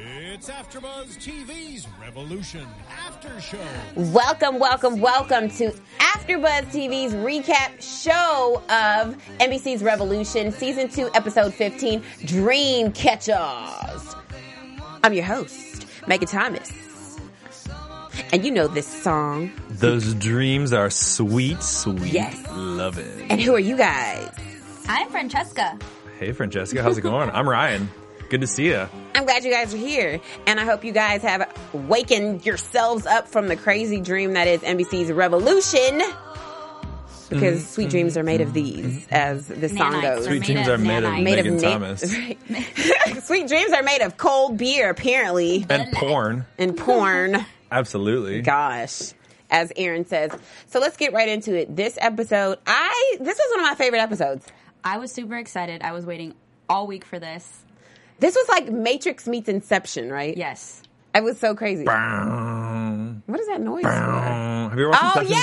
It's AfterBuzz TV's Revolution After Show. Welcome, welcome, welcome to AfterBuzz TV's recap show of NBC's Revolution, Season 2, Episode 15, Dream Catchers. I'm your host, Megan Thomas. And you know this song. Those dreams are sweet, sweet. Yes. Love it. And who are you guys? I'm Francesca. Hey, Francesca, how's it going? I'm Ryan. Good to see you. I'm glad you guys are here. And I hope you guys have wakened yourselves up from the crazy dream that is NBC's Revolution. Because mm-hmm. sweet dreams are made of these, mm-hmm. as the song Nanites goes. Sweet dreams are made of nanites. made Megan of na- Thomas. Right. Sweet dreams are made of cold beer, apparently, And porn. and porn. Absolutely. Gosh, as Aaron says. So let's get right into it. This episode, I this was one of my favorite episodes. I was super excited. I was waiting all week for this. This was like Matrix meets Inception, right? Yes. It was so crazy. Bow, What is that noise bow. Have you ever watched Oh Inception?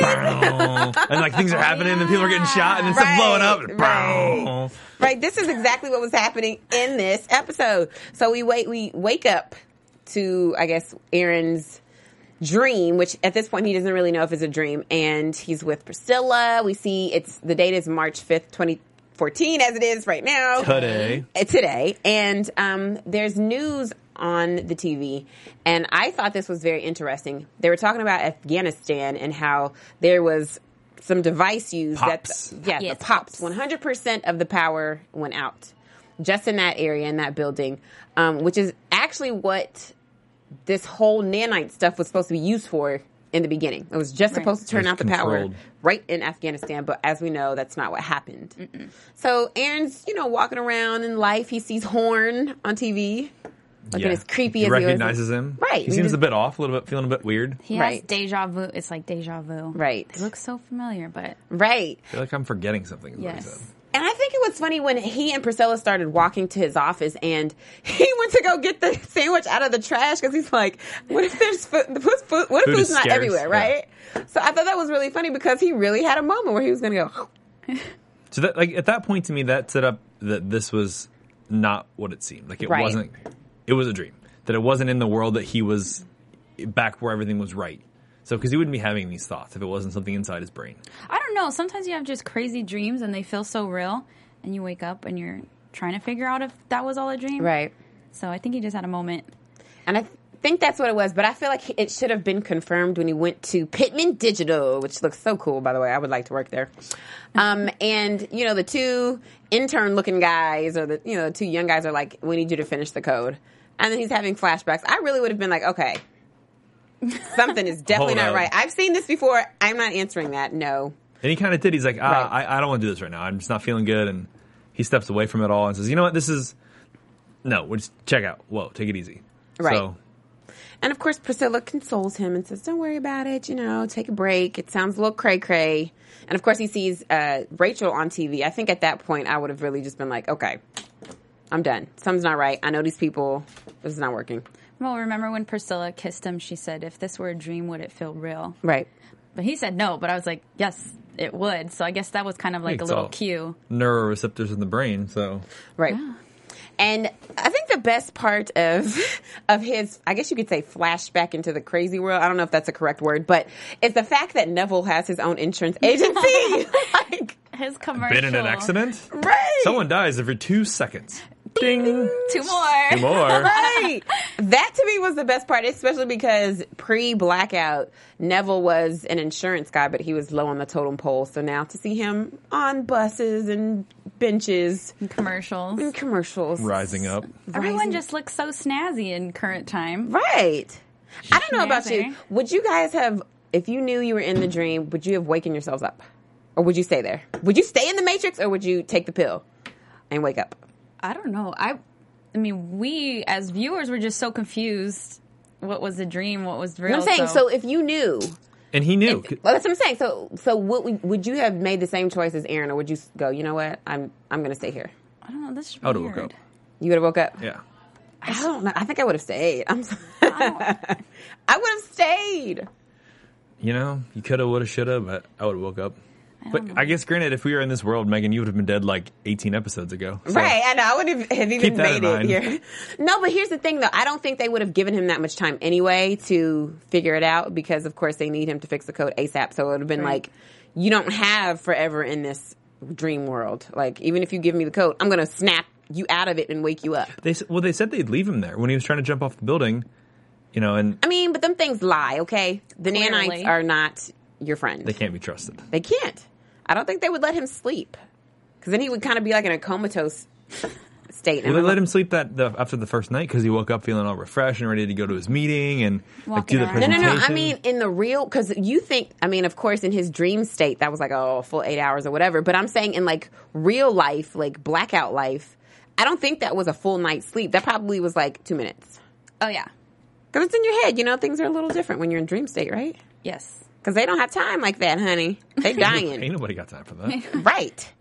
yeah, that is. And like things are happening and people are getting shot and then stuff Right, blowing up. right. Bow. Right, this is exactly what was happening in this episode. So we wait, we wake up to, I guess, Aaron's dream, which at this point he doesn't really know if it's a dream, and he's with Priscilla. We see it's the date is March fifth, twenty fourteen, as it is right now. Today. Uh, today, and um, there's news on the TV, and I thought this was very interesting. They were talking about Afghanistan and how there was some device used Pops. that, yeah, Yes, the pops. pops. One hundred percent of the power went out just in that area in that building, um, which is actually what this whole nanite stuff was supposed to be used for in the beginning. It was just Right. supposed to turn It was out the power right in Afghanistan, but as we know, that's not what happened. So Aaron's, you know, walking around in life. He sees Horn on TV, looking as creepy he as he recognizes him. Right. He We seems just- a bit off, a little bit, feeling a bit weird. He has Right. deja vu. It's like deja vu. Right. It looks so familiar, but Right. I feel like I'm forgetting something. Is what he yes. And I think it was funny when he and Priscilla started walking to his office and he went to go get the sandwich out of the trash because he's like, what if there's food, food, what if Food food's not scarce, everywhere, yeah. right? So I thought that was really funny because he really had a moment where he was going to go, So that, like, at that point to me, that set up that this was not what it seemed. Like, it Right. wasn't, it was a dream. That it wasn't in the world that he was back where everything was right. So, because he wouldn't be having these thoughts if it wasn't something inside his brain. I don't know. Sometimes you have just crazy dreams and they feel so real, and you wake up and you're trying to figure out if that was all a dream. right. So I think he just had a moment. And I th- think that's what it was, but I feel like it should have been confirmed when he went to Pittman Digital, which looks so cool, by the way. I would like to work there. Um, and, you know, the two intern looking guys or the, you know, the two young guys are like, we need you to finish the code. And then he's having flashbacks. I really would have been like, okay, something is definitely not right. I've seen this before. I'm not answering that. No. And he kind of did. He's like, ah, Right. I, I don't want to do this right now. I'm just not feeling good. And he steps away from it all and says, you know what? This is, no, we'll just check out. Whoa, take it easy. Right. So, And of course, Priscilla consoles him and says, "Don't worry about it. You know, take a break. It sounds a little cray cray." And of course, he sees uh, Rachel on TV. I think at that point, I would have really just been like, "Okay, I'm done. Something's not right. I know these people. This is not working." Well, remember when Priscilla kissed him? She said, "If this were a dream, would it feel real?" Right. But he said no. But I was like, "Yes, it would." So I guess that was kind of like a little all- cue. neuroreceptors in the brain. So, Right. And I think the best part of of his, I guess you could say, flashback into the crazy world. I don't know if that's a correct word, but it's the fact that Neville has his own insurance agency. like, His commercial. been in an accident? right. Someone dies every two seconds. Ding. Two more. Two more. right. That to me was the best part, especially because pre blackout, Neville was an insurance guy, but he was low on the totem pole. So now to see him on buses and benches Commercials. and commercials. Rising up. Everyone Rising- just looks so snazzy in current time. Right. I don't know about you. Would you guys have, if you knew you were in the dream, would you have waken yourselves up? Or would you stay there? Would you stay in the Matrix or would you take the pill and wake up? I don't know. I, I mean, we as viewers were just so confused. What was a dream? What was real? I'm saying, so if you knew, And he knew. Well, that's what I'm saying. So, so would, would you have made the same choice as Aaron, or would you go? You know what? I'm I'm going to stay here. I don't know. This is I would've weird. woke up. You would have woke up. yeah. I don't know. I think I would have stayed. I'm. Sorry. I would have stayed. You know, you coulda, woulda, shoulda, but I would have woke up. But I guess, granted, if we were in this world, Megan, you would have been dead like 18 episodes ago. So- Right, I know. I would have, have even made it here. No, but here's the thing, though. I don't think they would have given him that much time anyway to figure it out because, of course, they need him to fix the code ASAP. So it would have been Right. like, you don't have forever in this dream world. Like, even if you give me the code, I'm going to snap you out of it and wake you up. They well, they said they'd leave him there when he was trying to jump off the building. You know, and I mean, but them things lie, okay? The Clearly. nanites are not your friend. they can't be trusted. They can't. I don't think they would let him sleep because then he would kind of be like in a comatose state. Well, they let him sleep that the, after the first night because he woke up feeling all refreshed and ready to go to his meeting and like Walking do the around. No, no, presentation. no. I mean, in the real, because you think, I mean, of course, in his dream state, that was like, oh, a full eight hours or whatever. But I'm saying in like real life, like blackout life, I don't think that was a full night's sleep. That probably was like two minutes. Oh yeah. Because it's in your head. You know, things are a little different when you're in dream state, right? Yes. Because they don't have time like that, honey. They're dying. ain't nobody got time for that. right.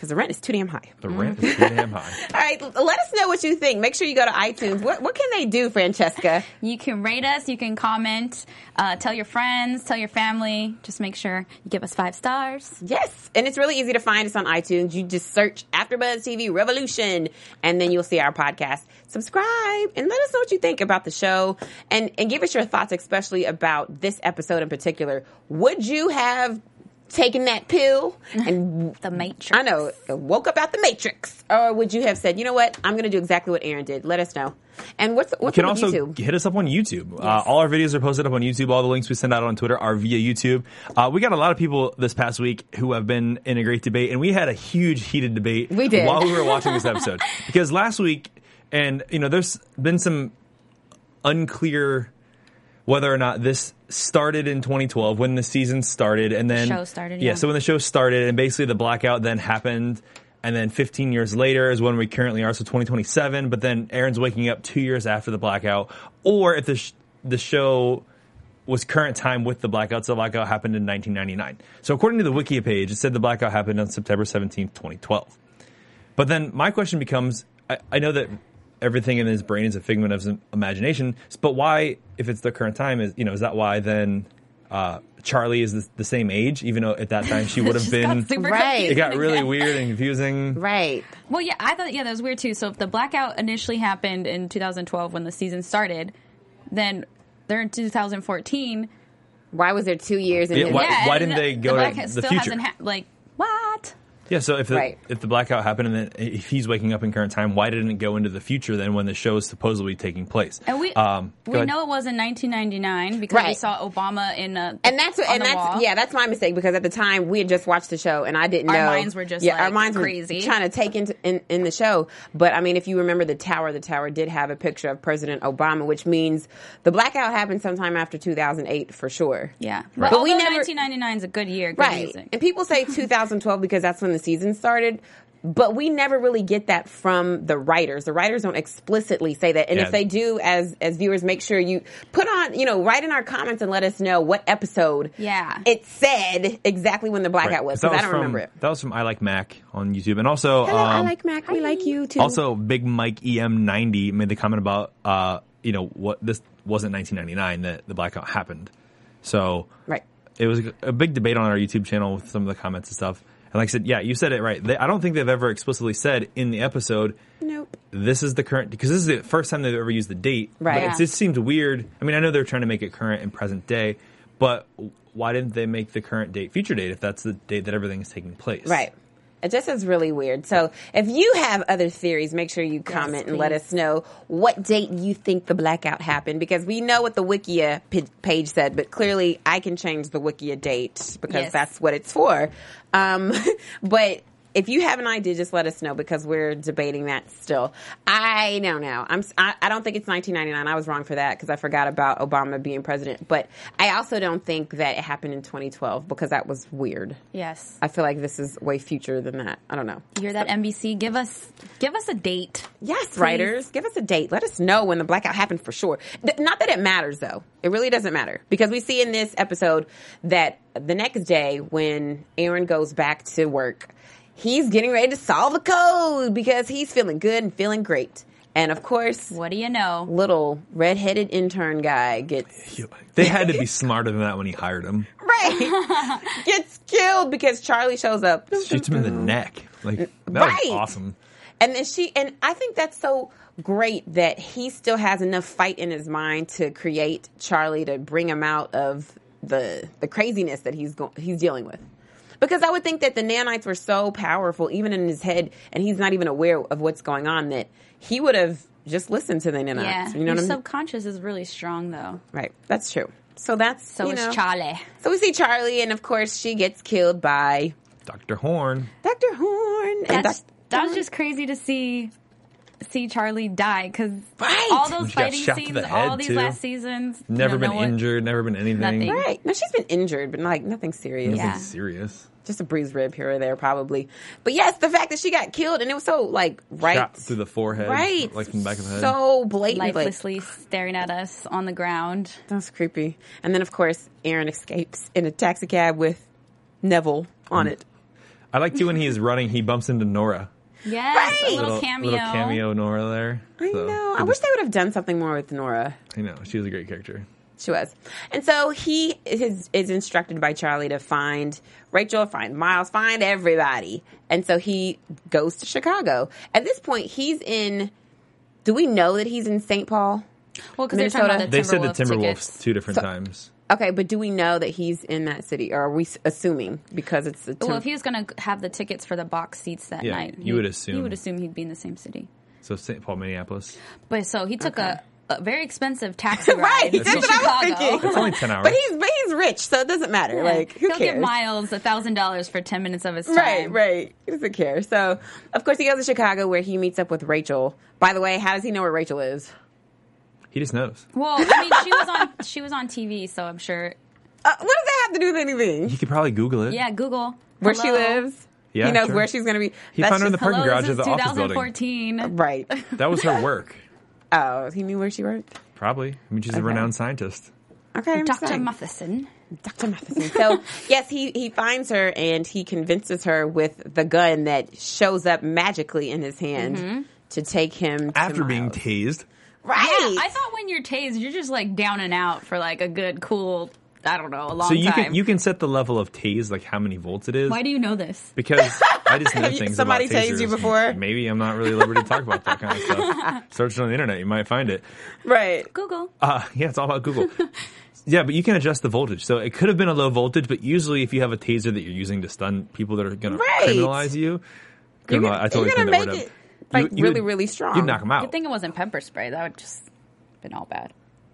Because the rent is too damn high. The rent is pretty damn high. All right, let us know what you think. Make sure you go to iTunes. What what can they do, Francesca? You can rate us. You can comment. Uh, tell your friends. Tell your family. Just make sure you give us five stars. Yes, and it's really easy to find us on iTunes. You just search AfterBuzz TV Revolution, and then you'll see our podcast. Subscribe and let us know what you think about the show, and and give us your thoughts, especially about this episode in particular. Would you have taken that pill and The Matrix. I know woke up out the Matrix, or would you have said, you know what, I'm going to do exactly what Aaron did? Let us know. And what's what's You can also YouTube? hit us up on YouTube. Uh, all our videos are posted up on YouTube. All the links we send out on Twitter are via YouTube. Uh, we got a lot of people this past week who have been in a great debate, and we had a huge heated debate We did. while we were watching this episode. because last week, and you know, there's been some unclear whether or not this started in 2012 when the season started, and then show started, Yeah, yeah. so when the show started, and basically the blackout then happened. And then 15 years later is when we currently are, so 2027. But then Aaron's waking up two years after the blackout, or if the sh- the show was current time with the blackout, so the blackout happened in 1999. So according to the Wikia page, it said the blackout happened on September 17th, 2012. But then my question becomes: I, I know that everything in his brain is a figment of his imagination, but why, if it's the current time, is you know is that why then uh, Charlie is the, the same age, even though at that time she would have been? got super Right. It got really weird and confusing. right. Well, yeah, I thought yeah that was weird too. So if the blackout initially happened in 2012 when the season started, then they're in 2014. Why was there two years in Yeah, why- yeah, why didn't they go the to blackout the still future? Hasn't ha- like what? Yeah, so if the Right. if the blackout happened and then if he's waking up in current time, why didn't it go into the future then when the show is supposedly taking place? And we um, we ahead. know it was in 1999 because we saw Obama in a and that's what, on and that's wall. yeah, that's my mistake because at the time we had just watched the show and I didn't Our know. Our minds were just, yeah, our like, minds crazy. were trying to take into in, in the show. But I mean, if you remember the tower, the tower did have a picture of President Obama, which means the blackout happened sometime after 2008 for sure. Yeah, Right. but, But we although never- 1999 is a good year, good Right. music. And people say 2012 because that's when the season started. But we never really get that from the writers. The writers don't explicitly say that. And Yeah. if they do, as as viewers, make sure you put on, you know, write in our comments and let us know what episode Yeah. it said exactly when the blackout Right. was. 'Cause that Because I don't from, remember it. That was from I Like Mac on YouTube, and also Hello, I um, like Mac. We like you too. Also, Big Mike EM90 made the comment about, uh, you know, what this wasn't 1999 that the blackout happened. So right. it was a big debate on our YouTube channel with some of the comments and stuff. And like I said, yeah, you said it right. They, I don't think they've ever explicitly said in the episode, Nope. this is the current, because this is the first time they've ever used the date. Right. But it just seemed weird. I mean, I know they're trying to make it current and present day, but why didn't they make the current date future date if that's the date that everything is taking place? Right. It just is really weird. So if you have other theories, make sure you comment and let us know what date you think the blackout happened because we know what the Wikia page said, but clearly I can change the Wikia date because Yes. that's what it's for. Um, but if you have an idea, just let us know because we're debating that still. I don't know. I'm. I, I don't think it's 1999. I was wrong for that because I forgot about Obama being president. But I also don't think that it happened in 2012 because that was weird. Yes. I feel like this is way future than that. I don't know. You hear that, NBC? Give us give us a date. Yes, writers, give us a date. Let us know when the blackout happened for sure. Th- not that it matters though. It really doesn't matter because we see in this episode that the next day when Aaron goes back to work, he's getting ready to solve the code because he's feeling good and feeling great. And of course, What do you know? little redheaded intern guy gets They had to be smarter than that when he hired him. right gets killed because Charlie shows up. Shoots him in the neck. Like that Right. was awesome. And then she and I think that's so great that he still has enough fight in his mind to create Charlie to bring him out of the the craziness that he's go- he's dealing with. Because I would think that the nanites were so powerful, even in his head, and he's not even aware of what's going on, that he would have just listened to the nanites. Yeah. You know Your what I mean? subconscious is really strong though. right. That's true. So that's So you is know. Charlie. So we see Charlie, and of course she gets killed by Dr. Horn. Dr. Horn. and That's, Doc- that was just crazy to see see Charlie die because Right. all those she fighting scenes, the all these too. last seasons, Never don't been know what- injured, never been anything. Nothing. Right. No, she's been injured, but like nothing serious. Yeah. Nothing serious. just a bruised rib here or there, probably. But yes, the fact that she got killed and it was so like right Shot through the forehead. right, Like from the back of the head. so blatant, like, lifelessly staring at us on the ground. that's creepy. And then of course, Aaron escapes in a taxi cab with Neville on Mm. it. I like too when he is running, he bumps into Nora. Yes, Right. a little, cameo. Little cameo Nora there. I So, know. I wish they would have done something more with Nora. I know. She was a great character. She was. And so he is, is instructed by Charlie to find Rachel, find Miles, find everybody. And so he goes to Chicago. At this point, he's in. Do we know that he's in St. Paul? Well, because they're talking about the They said the Timberwolves Timberwolves tickets. two different So- times. Okay, but do we know that he's in that city, or are we assuming because it's the? Well, if he was going to have the tickets for the box seats that Yeah, night, you would assume. you would assume he'd be in the same city. So St. Paul, Minneapolis. But so he took a, a very expensive taxi ride right, to that's what I Chicago. was thinking. It's only 10 hours. But he's but he's rich, so it doesn't matter. Yeah. Like who He'll cares? give Miles a thousand dollars for ten minutes of his time. Right, right. He doesn't care. So, of course, he goes to Chicago where he meets up with Rachel. By the way, how does he know where Rachel is? He just knows. Well, I mean, she was on she was on TV, so I'm sure. Uh, what does that have to do with anything? He could probably Google it. Yeah, Google Where she lives? Yeah, he knows sure. where she's going to be. He That's found her in the parking Hello, garage this of is the office building. 2014. right. That was her work. Oh, he knew where she worked. Probably. I mean, she's a renowned scientist. Okay, I'm Dr. saying. Matheson. Dr. Matheson. So, yes, he, he finds her and he convinces her with the gun that shows up magically in his hand to take him to After being Miles. tased. Right. I thought when you're tased, you're just like down and out for like a good, cool, I don't know, a long So you time. can you can set the level of tase, like how many volts it is. Why do you know this? Because I just know things somebody about tased you before? Maybe I'm not really at liberty to talk about that kind of stuff. Search it on the internet, you might find it. right. Google. Uh, yeah, it's all about Google. yeah, but you can adjust the voltage. So it could have been a low voltage, but usually if you have a taser that you're using to stun people that are going Right. to criminalize you, You're criminal, gonna, I totally you're think gonna make it have like you really, would- really strong. You'd knock them out. Good thing it wasn't pepper spray. That would just been all bad.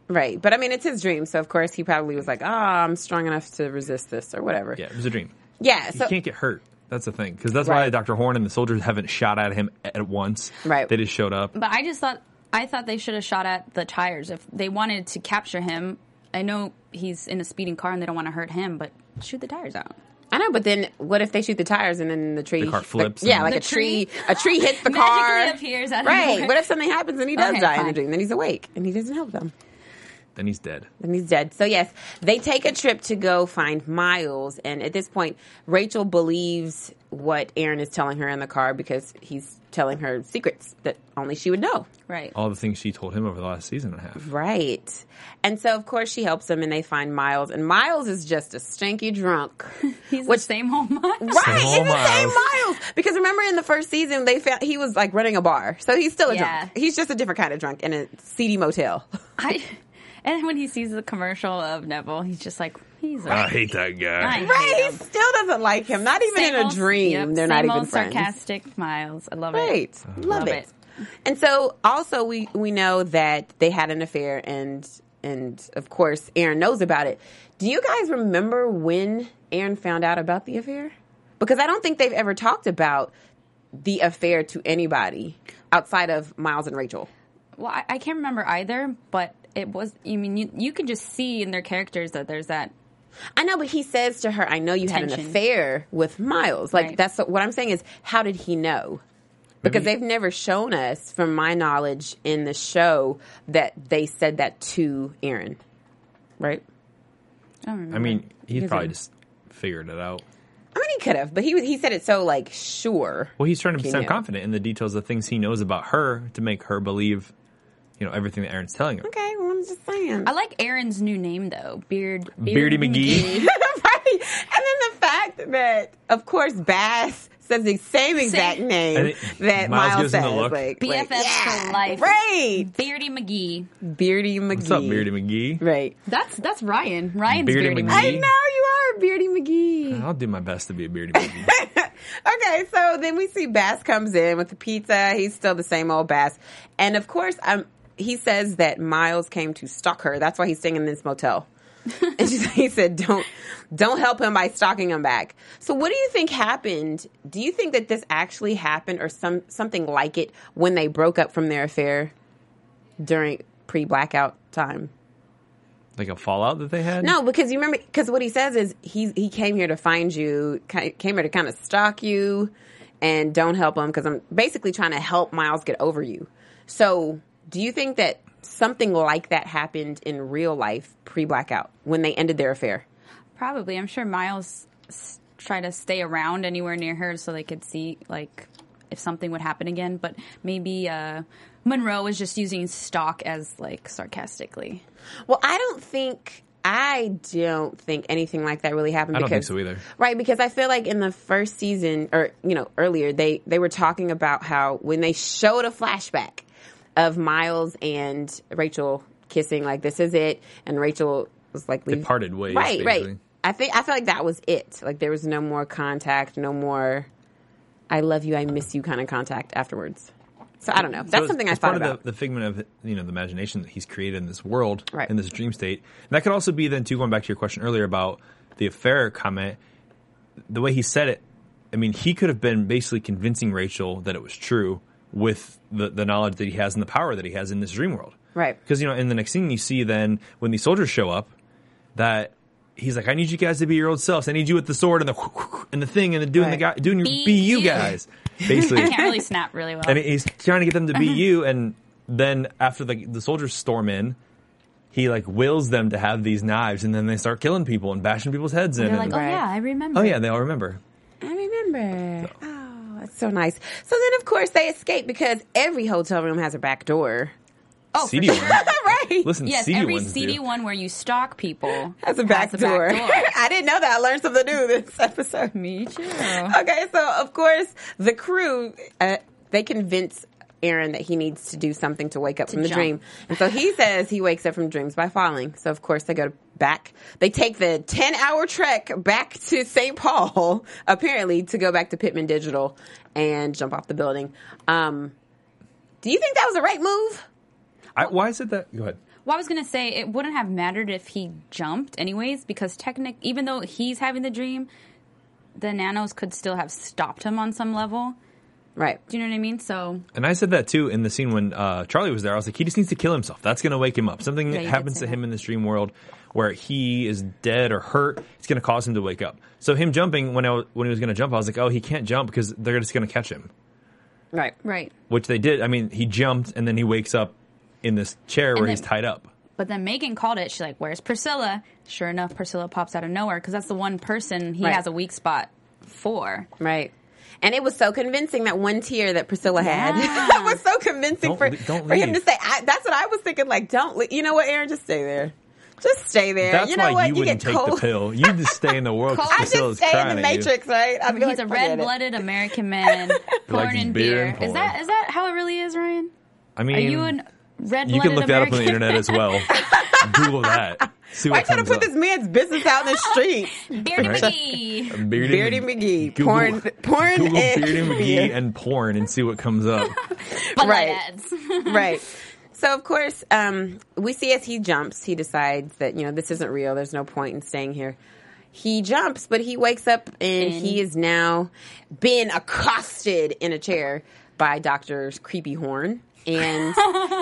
Right. But I mean, it's his dream. So, of course, he probably was like, oh, I'm strong enough to resist this or whatever. Yeah, it was a dream. Yeah. You can't get hurt. That's the thing, because that's why Dr. Horn and the soldiers haven't shot at him at once. Right. They just showed up. But I just thought I thought they should have shot at the tires if they wanted to capture him. I know he's in a speeding car and they don't want to hurt him, but shoot the tires out. I know, but then what if they shoot the tires and then the tree The car flips yeah, like a tree, tree? a tree hits the Magically car. appears out of right. nowhere. What if something happens and he does Okay, die in the dream? Then he's awake and he doesn't help them. Then he's dead. Then he's dead. So yes, they take a trip to go find Miles, and at this point, Rachel believes what Aaron is telling her in the car because he's telling her secrets that only she would know. Right. All the things she told him over the last season and a half. Right. And so, of course, she helps them and they find Miles. And Miles is just a stinky drunk. He's Which- the same old Miles. Right, Same it's old the same Miles. Miles. Because remember in the first season, they found he was like running a bar, so he's still a Yeah. drunk. He's just a different kind of drunk in a seedy motel. I, and when he sees the commercial of Neville, he's just like, He's I a, hate that guy. I hate Right, he still doesn't like him. Not even Same in a dream. yep, They're not same even old friends. sarcastic Miles. I love Right. it. Love, Love it. it. And so also we we know that they had an affair and and of course Aaron knows about it. Do you guys remember when Aaron found out about the affair? Because I don't think they've ever talked about the affair to anybody outside of Miles and Rachel. Well, I, I can't remember either, but it was. I mean, you you can just see in their characters that there's that. I know, but he says to her, "I know you had an affair with Miles." Like Right. that's what I'm saying is, how did he know? Because Maybe- they've never shown us, from my knowledge in the show, that they said that to Aaron, right? I don't remember. I mean, he probably of- just figured it out. I mean, he could have, but he he said it so like sure. Well, he's trying to He sound confident in the details of things he knows about her to make her believe, you know, everything that Aaron's telling him. Okay, well, I'm just saying. I like Aaron's new name though, Beard Beardy McGee. right, and then the fact that, of course, Bass says the same exact And name that Miles Miles, gives him says. look. Like, like, BFFs yeah, for life. Right, Beardy McGee. Beardy McGee. What's up, Beardy McGee? Right. That's that's Ryan. Ryan's Beardy Beardy, McGee. I know you are Beardy McGee. I'll do my best to be a Beardy McGee. Okay, so then we see Bass comes in with the pizza. He's still the same old Bass, and of course, um, he says that Miles came to stalk her. That's why he's staying in this motel. and she, he said, "Don't, don't help him by stalking him back." So, what do you think happened? Do you think that this actually happened, or some something like it, when they broke up from their affair during pre-blackout time? like a fallout that they had? No, because you remember, because what he says is he he came here to find you, came here to kind of stalk you, and don't help him because I'm basically trying to help Miles get over you. So, do you think that something like that happened in real life pre blackout when they ended their affair? Probably. I'm sure Miles s- tried to stay around anywhere near her so they could see like if something would happen again. But maybe uh, Monroe was just using stalk as like sarcastically. Well, I don't think. I don't think anything like that really happened. I don't because, think so either. Right, because I feel like in the first season, or you know, earlier they they were talking about how when they showed a flashback of Miles and Rachel kissing, like this is it, and Rachel was like, They leave- parted ways. Right, basically. right. I think I feel like that was it. Like there was no more contact, no more "I love you, I miss you" kind of contact afterwards. So I don't know. That's So something I thought part about. of the, the figment of you know the imagination that he's created in this world, Right. in this dream state. And that could also be then too going back to your question earlier about the affair comment. The way he said it, I mean, he could have been basically convincing Rachel that it was true with the the knowledge that he has and the power that he has in this dream world. Right. Because you know, in the next scene, you see then when these soldiers show up, that he's like, "I need you guys to be your old selves. I need you with the sword and the and the thing and the doing the guy doing your Be be you you." guys." Basically, I can't really snap really well. and he's trying to get them to be uh-huh. you and then after the the soldiers storm in he like wills them to have these knives and then they start killing people and bashing people's heads in They're like, and- oh Right. yeah, I remember. oh yeah they all remember I remember. Oh, that's so nice. So then, of course, they escape because every hotel room has a back door. Oh, for seedy sure. one right. listen Yes, seedy every ones CD do. one where you stalk people has a back has door. I didn't know that. I learned something new this episode. Me too. Okay, so of course the crew uh, they convince Aaron that he needs to do something to wake up from the jump. dream, and so he says he wakes up from dreams by falling. So of course they go back. They take the ten hour trek back to St. Paul, apparently to go back to Pittman Digital and jump off the building. Um, do you think that was the right move? I, why is it that go ahead Well, I was gonna say it wouldn't have mattered if he jumped, anyways, because technic, even though he's having the dream, the nanos could still have stopped him on some level. Right. Do you know what I mean? So and I said that too in the scene when uh, Charlie was there I was like he just needs to kill himself that's gonna wake him up something Yeah, happens say to him that. in this dream world where he is dead or hurt it's gonna cause him to wake up so him jumping when I was, when he was gonna jump I was like oh he can't jump because they're just gonna catch him Right. right, which they did. I mean, he jumped and then he wakes up in this chair where then- he's tied up. but then Megan called it. She's like, "Where's Priscilla?" Sure enough, Priscilla pops out of nowhere because that's the one person he Right. has a weak spot for. Right. And it was so convincing that one tear that Priscilla had. Yeah. was so convincing Don't for, don't for him to say. I, that's what I was thinking. Like, don't. le- You know what, Aaron? Just stay there. Just stay there. That's you know why what? you you wouldn't get take cold. the pill. You just stay in the world because I just Priscilla's stay in the at you. Matrix, right? I'd be He's like, a red-blooded American man, born his in beer beer. and Is that is that how it really is, Ryan? I mean, Are you a red-blooded you can look that up on the internet as well. Google that. See Why what trying to put up. this man's business out in the street? Beardy Right. McGee. Beardy, Beardy McGee, Google, porn, porn, Google and Beardy McGee and porn and see what comes up. Right. ads. right. So of course, um, we see as he jumps, he decides that you know this isn't real. There's no point in staying here. He jumps, but he wakes up and In. he is now been accosted in a chair by Doctor Creepy Horn, and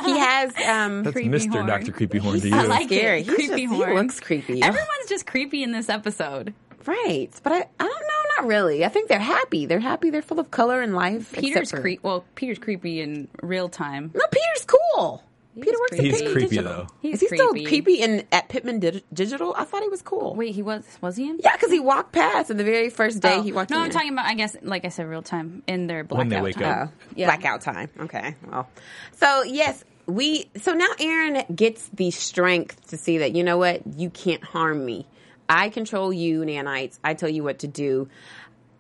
he has um, That's Mr. Horn. Dr. Creepy Horn to you. I like scary. it. He's Creepy just- horn. He looks creepy. Everyone's just creepy in this episode. right, but I, I don't know, not really. I think they're happy. They're happy. They're full of color and life. Peter's except for- creep. Well, Peter's creepy in real time. No, Peter's cool. Peter works creepy. at He's Pittman creepy, Digital. though. He's Is he still creepy. creepy in at Pittman Dig- Digital? I thought he was cool. Wait, he was was he in? Yeah, because he walked past and the very first day Oh. he walked no, in. I'm talking about. I guess, like I said, real time in their blackout When they wake time. up. Oh, Yeah. blackout time. Okay. Well, so yes, we. So now Aaron gets the strength to see that you know what you can't harm me. I control you, nanites. I tell you what to do.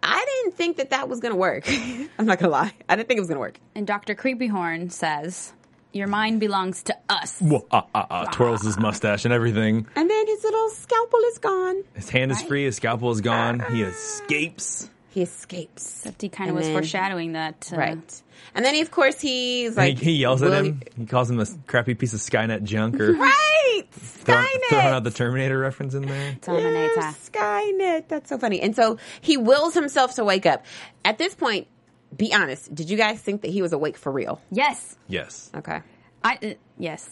I didn't think that that was going to work. I'm not going to lie. I didn't think it was going to work. And Doctor Creepyhorn says, "Your mind belongs to us." Whoa, ah, ah, ah, twirls his mustache and everything. And then his little scalpel is gone. His hand is free. His scalpel is gone. He escapes. He escapes. That he kind And of was then- foreshadowing that. Uh, Right. And then, of course, he's And like he, he yells at will him. He calls him a crappy piece of Skynet junk or Right. throwing, Skynet. throwing out the Terminator reference in there. Terminator. Yes, Skynet. That's so funny. And so he wills himself to wake up. At this point, be honest. Did you guys think that he was awake for real? Yes, Yes. Okay. I. Uh, yes.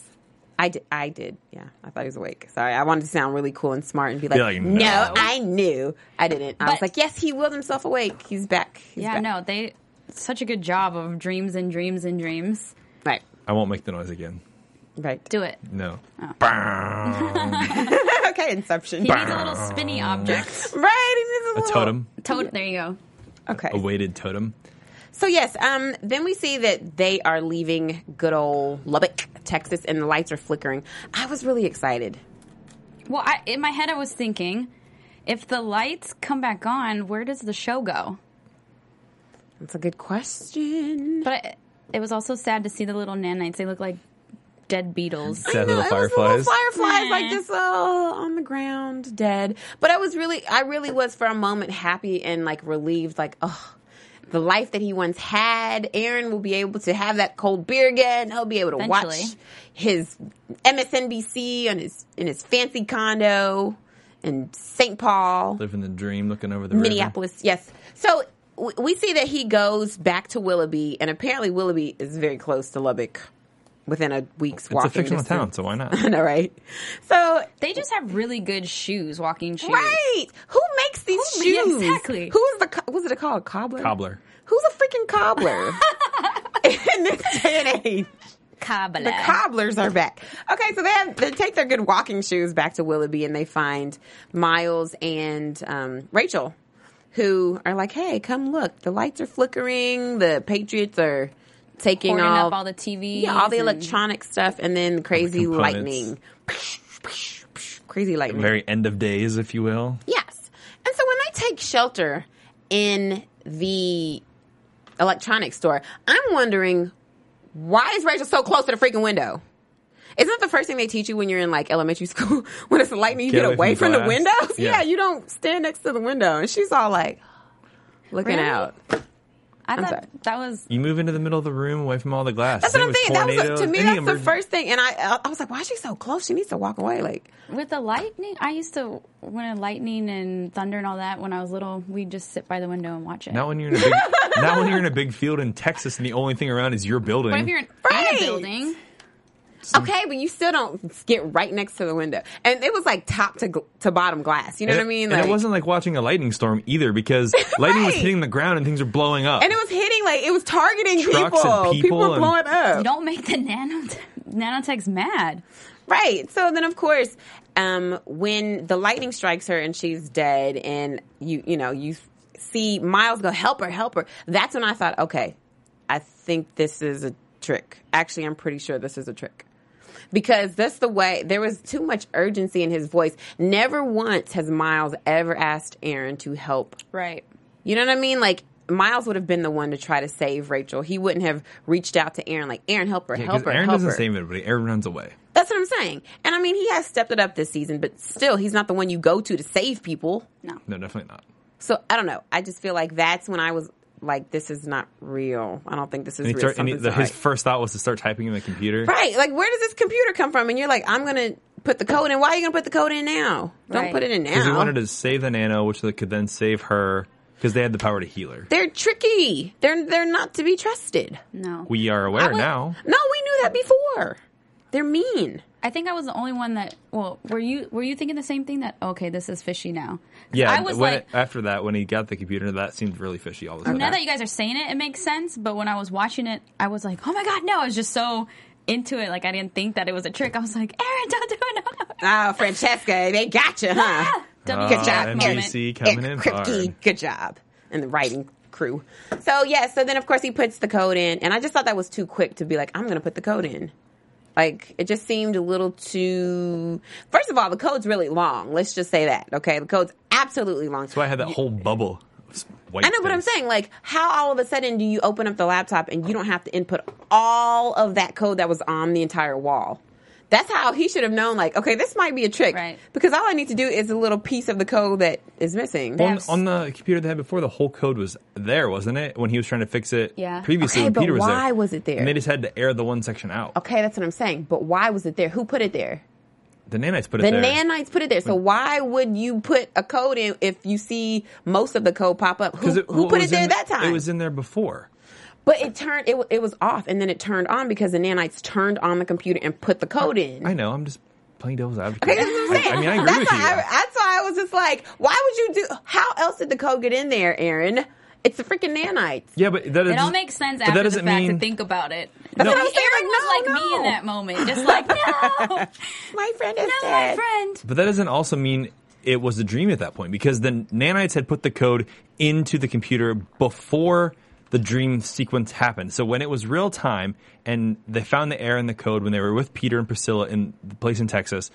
I did. I did. Yeah, I thought he was awake. Sorry, I wanted to sound really cool and smart and be like, like, no. no. I knew. I didn't. I was like, yes, he willed himself awake. He's back. He's yeah. back. No, they such a good job of dreams and dreams and dreams. Right. I won't make the noise again. Right. Do it. No. okay, Inception. He needs a little spinny object. right. He A needs a, little- totem. Toad. There you go. Okay. A weighted totem. So yes, um, then we see that they are leaving good old Lubbock, Texas, and the lights are flickering. I was really excited. Well, I, in my head, I was thinking, if the lights come back on, where does the show go? That's a good question. But I, it was also sad to see the little nanites. They look like dead beetles. Sad I know, little it was fireflies. little fireflies, like Meh. just oh, on the ground, dead. But I was really, I really was for a moment happy and like relieved, like oh, the life that he once had. Aaron will be able to have that cold beer again. He'll be able to watch his MSNBC on his in his fancy condo in St. Paul. Living the dream, looking over the river. Minneapolis, yes. So w- we see that he goes back to Willoughby, and apparently Willoughby is very close to Lubbock, within a week's It's walking a fictional distance. town, so why not? I know, right? So, They just have really good shoes, walking shoes. right? Who makes these Who- shoes? yeah, exactly. Who's the co- was it called cobbler? Cobbler. Who's a freaking cobbler in this day and age? Kabbalah. The cobblers are back. Okay, so they have they take their good walking shoes back to Willoughby and they find Miles and um, Rachel, who are like, "Hey, come look! The lights are flickering. The Patriots are taking Hoarding all, up all the TV, yeah, all the and- electronic stuff, and then crazy components. lightning, crazy lightning. Very end of days, if you will. Yes. And so when they take shelter in the electronics store, I'm wondering why is Rachel so close to the freaking window? Isn't that the first thing they teach you when you're in like elementary school? When it's lightning, you get, away from, the, glass. windows. Yeah. Yeah. you don't stand next to the window. And she's all like looking Really? out. I thought sorry. that was You move into the middle of the room, away from all the glass. That's what I'm with thinking. That was tornadoes, to me. any That's the first thing, and I I was like, why is she so close? She needs to walk away. Like, with the lightning. I used to when a lightning and thunder and all that. When I was little, we'd just sit by the window and watch it. Not when you're in a big. not when you're in a big field in Texas, and the only thing around is your building. But if you're in, in Right. a building, okay, but you still don't get right next to the window, and it was like top to gl- to bottom glass. You know and what I mean? and it wasn't like watching a lightning storm either, because lightning was Right. hitting the ground and things are blowing up. and it was hitting like it was targeting Trucks people. and people were and- blowing up. You don't make the nano nanotechs mad. Right. So then, of course, um, when the lightning strikes her and she's dead, and you you know you see Miles go help her, help her. That's when I thought, okay, I think this is a trick. Actually, I'm pretty sure this is a trick. Because that's the way there was too much urgency in his voice. Never once has Miles ever asked Aaron to help Right. you know what I mean? Like Miles would have been the one to try to save Rachel. He wouldn't have reached out to Aaron like, "Aaron, help her, Yeah, help 'cause her, Aaron help doesn't her." save anybody. Aaron runs away. That's what I'm saying. And I mean, he has stepped it up this season, but still, he's not the one you go to to save people. No. No, definitely not. So I don't know. I just feel like that's when I was like, this is not real. I don't think this is And, real. start, and he, the, his first thought was to start typing in the computer. Right. Like, where does this computer come from? And you're like, I'm going to put the code in. Why are you going to put the code in now? Don't Right. put it in now. Because he wanted to save the nano, which could then save her because they had the power to heal her. They're tricky. They're they're not to be trusted. No. We are aware would- now. No, we knew that before. They're mean. I think I was the only one that. Well, were you were you thinking the same thing? That okay, this is fishy now? Yeah, I was when like. it- after that, when he got the computer, that seemed really fishy all of a sudden. now that you guys are saying it, it makes sense. But when I was watching it, I was like, oh my god, no! I was just so into it. Like I didn't think that it was a trick. I was like, Aaron, don't do it. No, no. Oh, Francesca, they got you, huh? W- Good job, uh, NBC coming in Kripke, good job. And the writing crew. So, yeah, so then of course he puts the code in. And I just thought that was too quick to be like, I'm going to put the code in. Like, it just seemed a little too. First of all, the code's really long. Let's just say that, okay? The code's absolutely long. So I had that whole bubble. I know, but I'm saying, like, how all of a sudden do you open up the laptop and you don't have to input all of that code that was on the entire wall? That's how he should have known, like, okay, this might be a trick. Right. Because all I need to do is a little piece of the code that is missing. On, on the computer they had before, the whole code was there, wasn't it? When he was trying to fix it Yeah. previously, Okay, when but Peter was why there. was it there? And they just had to air the one section out. Okay, that's what I'm saying. But why was it there? Who put it there? The nanites put it The there. nanites put it there. So why would you put a code in if you see most of the code pop up? Who, 'Cause it- who put it it there in- that time? It was in there before. But it turned it, it was off and then it turned on because the nanites turned on the computer and put the code in. I know. I'm just playing devil's advocate. Okay, that's what I'm saying. I mean, I agree that's with you. I, that's why I was just like, why would you do? How else did the code get in there, Aaron? It's the freaking nanites. yeah, but that It all doesn't- makes sense but after that the doesn't fact mean to think about it. That's No. what I'm saying. Aaron was Like, like no, me in that moment, just like no, My friend is no, my dead. friend. But that doesn't also mean it was a dream at that point because the nanites had put the code into the computer before the dream sequence happened. So when it was real time and they found the error in the code when they were with Peter and Priscilla in the place in Texas,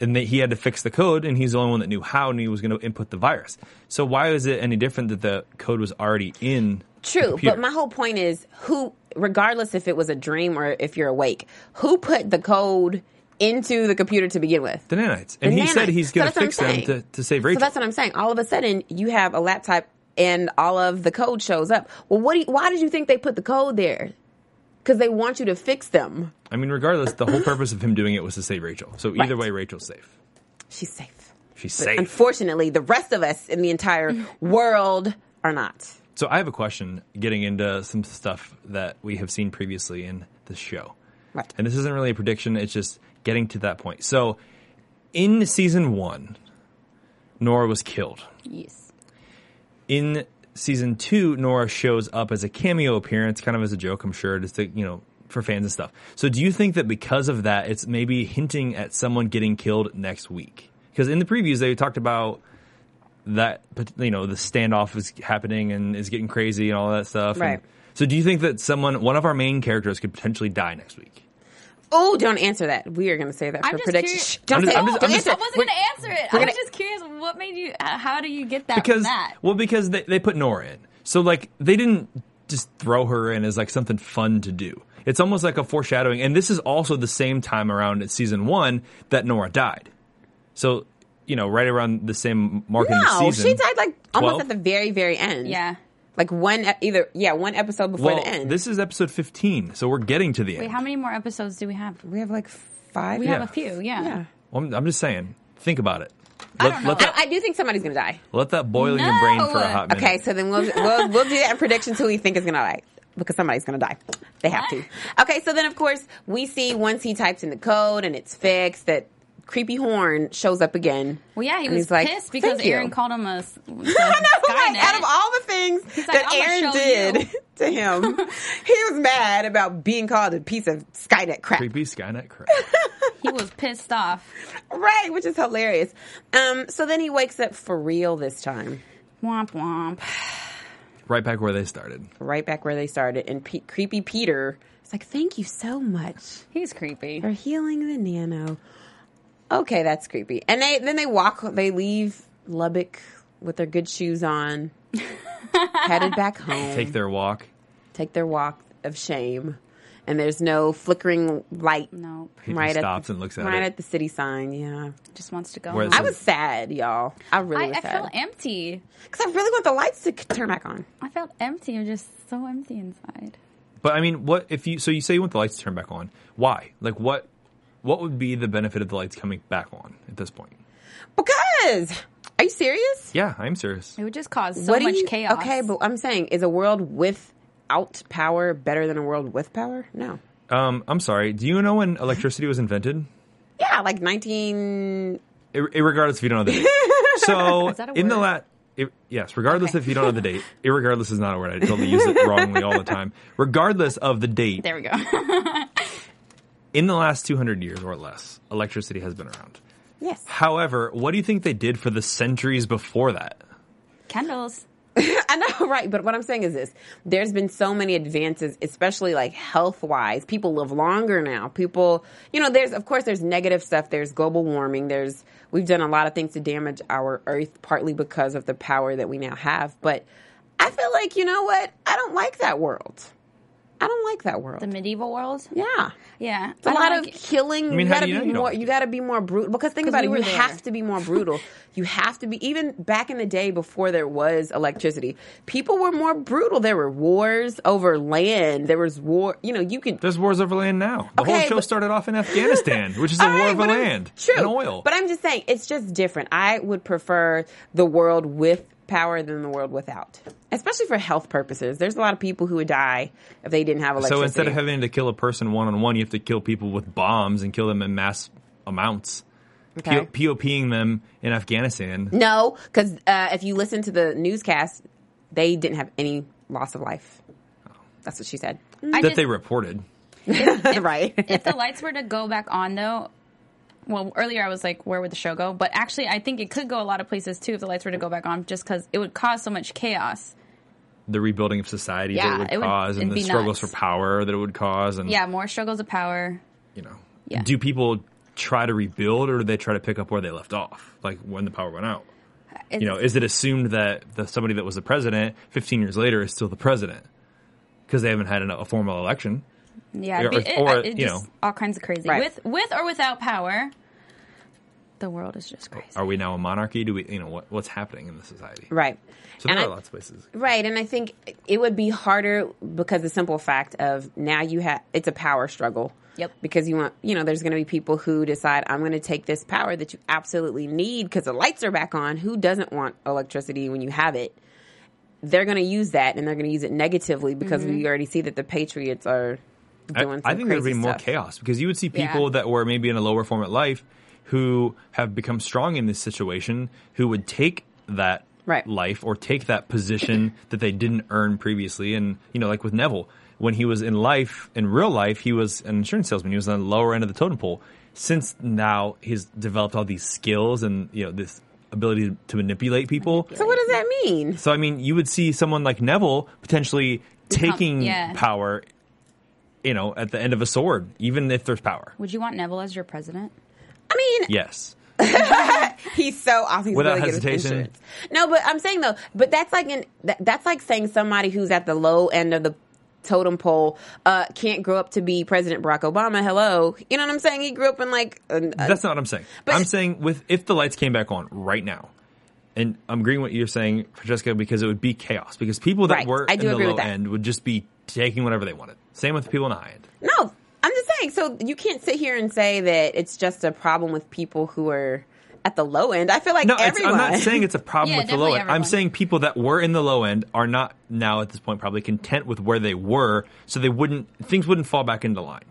and they, he had to fix the code, and he's the only one that knew how, and he was going to input the virus. So why is it any different that the code was already in? True, but my whole point is who, regardless if it was a dream or if you're awake, who put the code into the computer to begin with? the nanites, and The he said he's going that's to fix them to, to save Rachel. So that's what I'm saying. All of a sudden, you have a laptop and all of the code shows up. Well, what? Do you, why did you think they put the code there? Because they want you to fix them. I mean, regardless, the whole purpose of him doing it was to save Rachel. So either Right. way, Rachel's safe. She's safe. She's But safe. unfortunately, the rest of us in the entire world are not. So I have a question getting into some stuff that we have seen previously in the show. Right. And this isn't really a prediction, it's just getting to that point. So in season one, Nora was killed. Yes. In season two, Nora shows up as a cameo appearance, kind of as a joke, I'm sure, just to, you know, for fans and stuff. So do you think that because of that, it's maybe hinting at someone getting killed next week? Because in the previews, they talked about that, you know, the standoff is happening and is getting crazy and all that stuff. Right. And so do you think that someone, one of our main characters could potentially die next week? Oh, don't answer that. We are going to say that I'm for just predictions. Don't I'm say just- it. I'm just- I'm just- I wasn't going to answer it. I was gonna- just curious. What made you? Uh, how do you get that because from that? well because they, they put Nora in so like they didn't just throw her in as like something fun to do it's almost like a foreshadowing and this is also the same time around in season one that Nora died so you know right around the same mark in the No, season she died like almost 12? at the very, very end. Yeah. Like one, either, yeah, one episode before well the end. this is episode 15 so we're getting to the end. Wait, end how many more episodes do we have? we have like five. We Yeah. have a few. Yeah. Yeah. well, I'm, I'm just saying think about it I don't know. that I, I do think somebody's going to die. let that boil in your brain for a hot minute Okay, so then we'll we'll we'll do that prediction who we think is gonna die because somebody's gonna die. They have to. Okay, so then of course we see once he types in the code and it's fixed that creepy horn shows up again. Well, yeah, he was like, pissed because "Thank you." Aaron called him a. s- I know, like, out of all the things like, that "I'ma Aaron did you." to him, he was mad about being called a piece of Skynet crap. creepy Skynet crap he was pissed off. Right, which is hilarious. Um, so then he wakes up for real this time, Womp womp. right back where they started right back where they started. And Pe- creepy Peter is like, "Thank you so much." He's creepy. for healing the nano. Okay, that's creepy. And they then they walk. They leave Lubbock with their good shoes on, headed back home. take their walk take their walk of shame, and there's no flickering light. No, He just right stops at the, and looks at right it. at the city sign. Yeah, just wants to go. Home. I was sad, y'all. I really I, was I sad felt empty. because I really want the lights to turn back on. I felt empty. I'm just so empty inside. But I mean, what if you? So you say you want the lights to turn back on? Why? Like what? What would be the benefit of the lights coming back on at this point? Because are you serious? Yeah, I'm serious. It would just cause so what much you, chaos. Okay, but I'm saying, is a world without power better than a world with power? No. Um, I'm sorry. Do you know when electricity was invented? Yeah, like 19. Ir- Irregardless if you don't know the date. So Is that a in the word? lat, yes, regardless Okay. if you don't know the date. Irregardless is not a word. I totally use it wrongly all the time. Regardless of the date, there we go. in the last 200 years or less, electricity has been around. Yes. However, what do you think they did for the centuries before that? Candles. I know, right? But what I'm saying is this: there's been so many advances, especially like health wise. People live longer now. People, you know, there's of course there's negative stuff. There's global warming. There's we've done a lot of things to damage our Earth, partly because of the power that we now have. But I feel like you know what? I don't like that world. I don't like that world. The medieval world. yeah. Yeah, It's a lot like of it. killing. I mean, you gotta you be you more. like You gotta be more brutal. Because think about we it, you there. have to be more brutal. you have to be even back in the day before there was electricity. People were more brutal. There were wars over land. There was war. You know, you could. There's wars over land now. The whole show but- started off in Afghanistan, which is a All war right, over land true, and oil. But I'm just saying, it's just different. I would prefer the world with power than the world without, especially for health purposes. There's a lot of people who would die if they didn't have electricity. so instead of having to kill a person one on one, you have to kill people with bombs and kill them in mass amounts. Okay. POPing them in Afghanistan. No, because uh, if you listen to the newscast, they didn't have any loss of life. That's what she said. I that just, they reported. right. if the lights were to go back on though well earlier i was like where would the show go but actually i think it could go a lot of places too if the lights were to go back on just because it would cause so much chaos The rebuilding of society Yeah, that it would it would- cause, and the struggles nuts. for power that it would cause, and yeah more struggles of power you know, Yeah. do people try to rebuild or do they try to pick up where they left off, like when the power went out? It's, You know, is it assumed that the somebody that was the president 15 years later is still the president because they haven't had an, a formal election? yeah or- it'd be- it, or, it you just know. all kinds of crazy Right. with with or without power the world is just crazy Are we now a monarchy? Do we, you know, what, what's happening in the society? Right. So And there I- are lots of places. Right, and I think it would be harder because the simple fact of now you have it's a power struggle. Yep. Because you want, you know, there's going to be people who decide I'm going to take this power that you absolutely need because the lights are back on. Who doesn't want electricity when you have it? They're going to use that, and they're going to use it negatively because mm-hmm. we already see that the patriots are I, doing. I some think there'd be crazy more stuff. chaos because you would see people Yeah. that were maybe in a lower form of life who have become strong in this situation who would take that Right. life or take that position that they didn't earn previously. And, you know, like with Neville, when he was in life, in real life, he was an insurance salesman. He was on the lower end of the totem pole. Since now he's developed all these skills and, you know, this ability to manipulate people. So what does that mean? So I mean, you would see someone like Neville potentially taking yeah. power, you know, at the end of a sword, even if there's power. would you want neville as your president I mean, Yes. He's so awesome. He's Without really hesitation. No, but I'm saying though, but that's like an that, that's like saying somebody who's at the low end of the totem pole uh, can't grow up to be President Barack Obama. Hello, you know what I'm saying? He grew up in like a, a- That's not what I'm saying. But- I'm saying with if the lights came back on right now, and I'm agreeing with what you're saying, Francesca, because it would be chaos. Because people that Right. were in the low end would just be taking whatever they wanted. Same with the people in the high end. no. I'm just saying. So you can't sit here and say that it's just a problem with people who are at the low end. I feel like No, everyone. I'm not saying it's a problem Yeah, with the low definitely end. I'm saying people that were in the low end are not now at this point probably content with where they were, so they wouldn't things wouldn't fall back into line.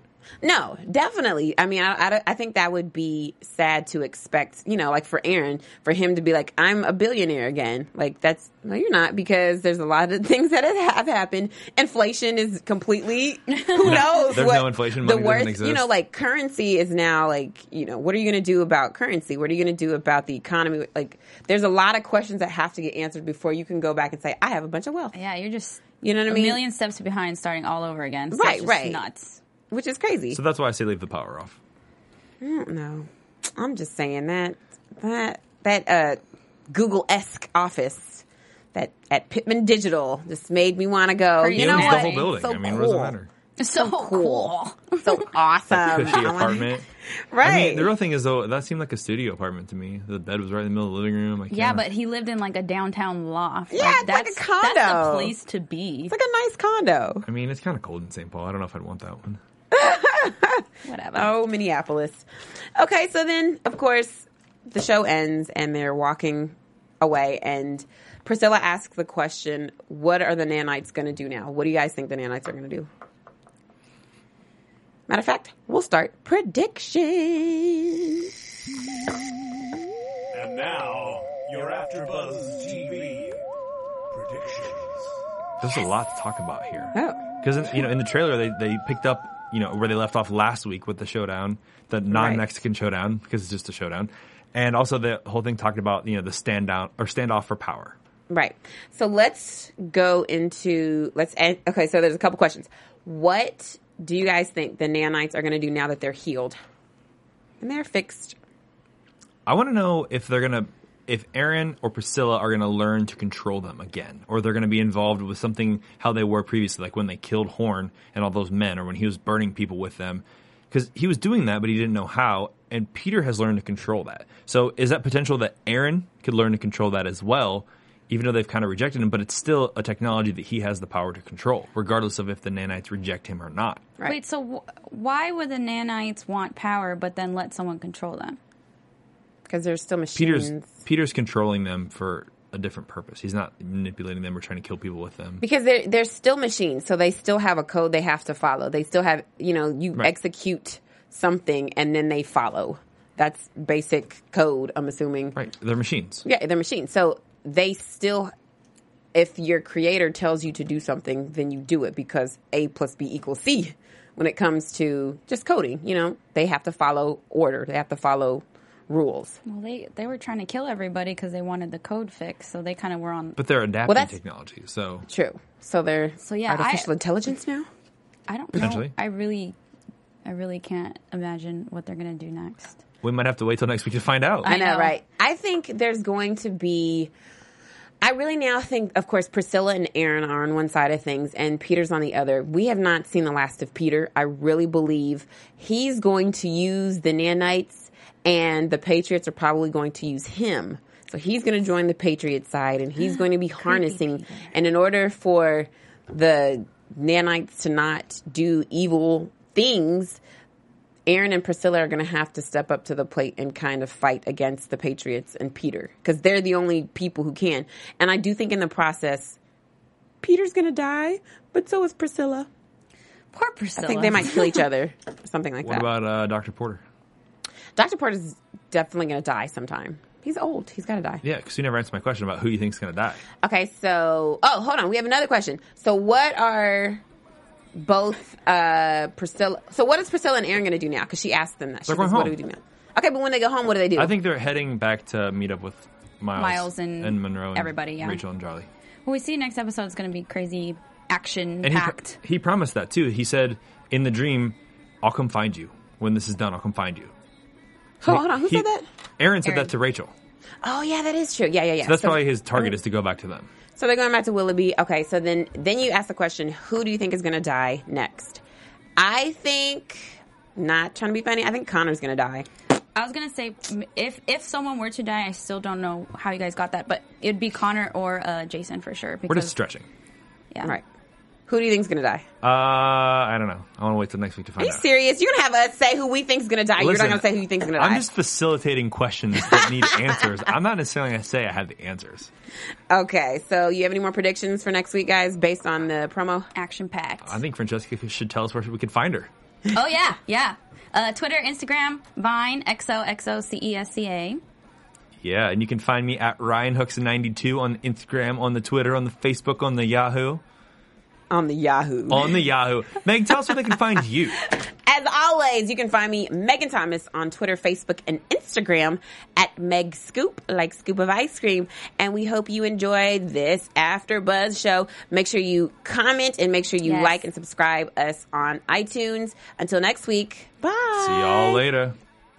No, definitely. I mean, I, I, I think that would be sad to expect, you know, like for Aaron, for him to be like, I'm a billionaire again. Like, that's, no, you're not, because there's a lot of things that have happened. Inflation is completely, who knows? there's what no inflation, The money doesn't worst, exist. you know, like currency is now like, you know, what are you going to do about currency? What are you going to do about the economy? Like, there's a lot of questions that have to get answered before you can go back and say, I have a bunch of wealth. yeah you're just You know what I mean? million steps behind starting all over again so Right, it's just right. nuts Which is crazy. So that's why I say leave the power off. I don't know. I'm just saying that that that uh, Google esque office that at Pittman Digital just made me want to go. Pretty You know Owns Owns what? the whole building. So I mean, what does it cool. matter? So, cool. So awesome. Cushy I wanna- apartment. Right. I mean, the real thing is though, that seemed like a studio apartment to me. The bed was right in the middle of the living room. I Yeah, can't- but he lived in like a downtown loft. Yeah, it's like a that's, That's condo. the place to be. it's like a nice condo. I mean, it's kind of cold in St. Paul. I don't know if I'd want that one. Whatever. Oh, Minneapolis. Okay, so then, of course, the show ends and they're walking away, and Priscilla asks the question, What are the nanites going to do now? What do you guys think the nanites are going to do? Matter of fact, we'll start predictions. And now, your AfterBuzz TV predictions. There's a lot to talk about here. Oh. Because you know, in the trailer, they they picked up you know where they left off last week with the showdown, the non-Mexican showdown, because it's just a showdown, and also the whole thing talking about you know the stand down or standoff for power. Right. So let's go into let's end, okay. So there's a couple questions. What do you guys think the nanites are going to do now that they're healed and they're fixed? I want to know if they're gonna, if Aaron or Priscilla are gonna learn to control them again, or they're gonna be involved with something how they were previously, like when they killed Horn and all those men, or when he was burning people with them, because he was doing that, but he didn't know how. And Peter has learned to control that. So is that potential that Aaron could learn to control that as well? Even though they've kind of rejected him, but it's still a technology that he has the power to control, regardless of if the nanites reject him or not. Right. Wait, so w- why would the nanites want power but then let someone control them? Because there's still Peter's machines. Peter's controlling them for a different purpose. He's not manipulating them or trying to kill people with them. Because they're they're still machines, so they still have a code they have to follow. They still have you know you Right. execute something and then they follow. That's basic code. I'm assuming. Right, they're machines. Yeah, they're machines. So they still, if your creator tells you to do something, then you do it because A plus B equals C. When it comes to just coding, you know, they have to follow order. They have to follow rules. Well, they they were trying to kill everybody because they wanted the code fixed, so they kind of were on. But they're adapting that's- technology. So True. So they're So, yeah, artificial I- intelligence now. I don't know. Potentially. I really, I really can't imagine what they're gonna do next. we might have to wait till next week to find out. I know, know. right? I think there's going to be. I really now think, of course, Priscilla and Aaron are on one side of things and Peter's on the other. We have not seen the last of Peter. I really believe he's going to use the nanites and the Patriots are probably going to use him. So he's going to join the Patriot side and he's going to be harnessing. And in order for the nanites to not do evil things, Aaron and Priscilla are going to have to step up to the plate and kind of fight against the Patriots and Peter because they're the only people who can. And I do think in the process, Peter's going to die, but so is Priscilla. Poor Priscilla. I think they might kill each other, something like What that. What about uh, Dr. Porter? Dr. Porter's definitely going to die sometime. He's old. He's got to die. Yeah, because you never answered my question about who you think's going to die. Okay, so oh, hold on. We have another question. So, what are both uh Priscilla? So, what is Priscilla and Aaron going to do now? Because she asked them that. She They're going says, What do we do now? Okay, but when they go home, what do they do? I think they're heading back to meet up with Miles, Miles and Monroe, and everybody, yeah. Rachel and Charlie. Well, we see next episode is gonna be crazy action And he, packed. he promised that too. He said in the dream, "I'll come find you when this is done. I'll come find you." Hold, hold on. Who He- said that? Aaron said Aaron. that to Rachel. Oh yeah, that is true. Yeah, yeah, yeah. That's so, probably his target is to go back to them. so they're going back to Willoughby. Okay, so then then you ask the question, who do you think is going to die next? I think not trying to be funny. I think Connor's going to die. I was gonna say if if someone were to die, I still don't know how you guys got that, but it'd be Connor or uh, Jason for sure. Because, We're just stretching. Yeah. Right. Who do you think's going to die? Uh, I don't know. I want to wait till next week to find Are find you out. serious? You're going to have us say who we think's going to die. You're Listen, not going to say who you think's going to die. I'm just facilitating questions that need answers. I'm not necessarily going to say I have the answers. Okay, so you have any more predictions for next week, guys, based on the promo? Action packed. I think Francesca should tell us where we could find her. oh yeah, yeah. Uh, Twitter, Instagram, Vine, XOXOCESCA. Yeah, and you can find me at Ryan Hooks92 on Instagram, on the Twitter, on the Facebook, on the Yahoo. On the Yahoo. On the Yahoo. Meg, tell us where they can find you. As always, you can find me, Megan Thomas, on Twitter, Facebook, and Instagram at Meg Scoop, like scoop of ice cream. And we hope you enjoyed this After Buzz show. Make sure you comment and make sure you Yes. like and subscribe us on iTunes. Until next week, bye. See y'all later.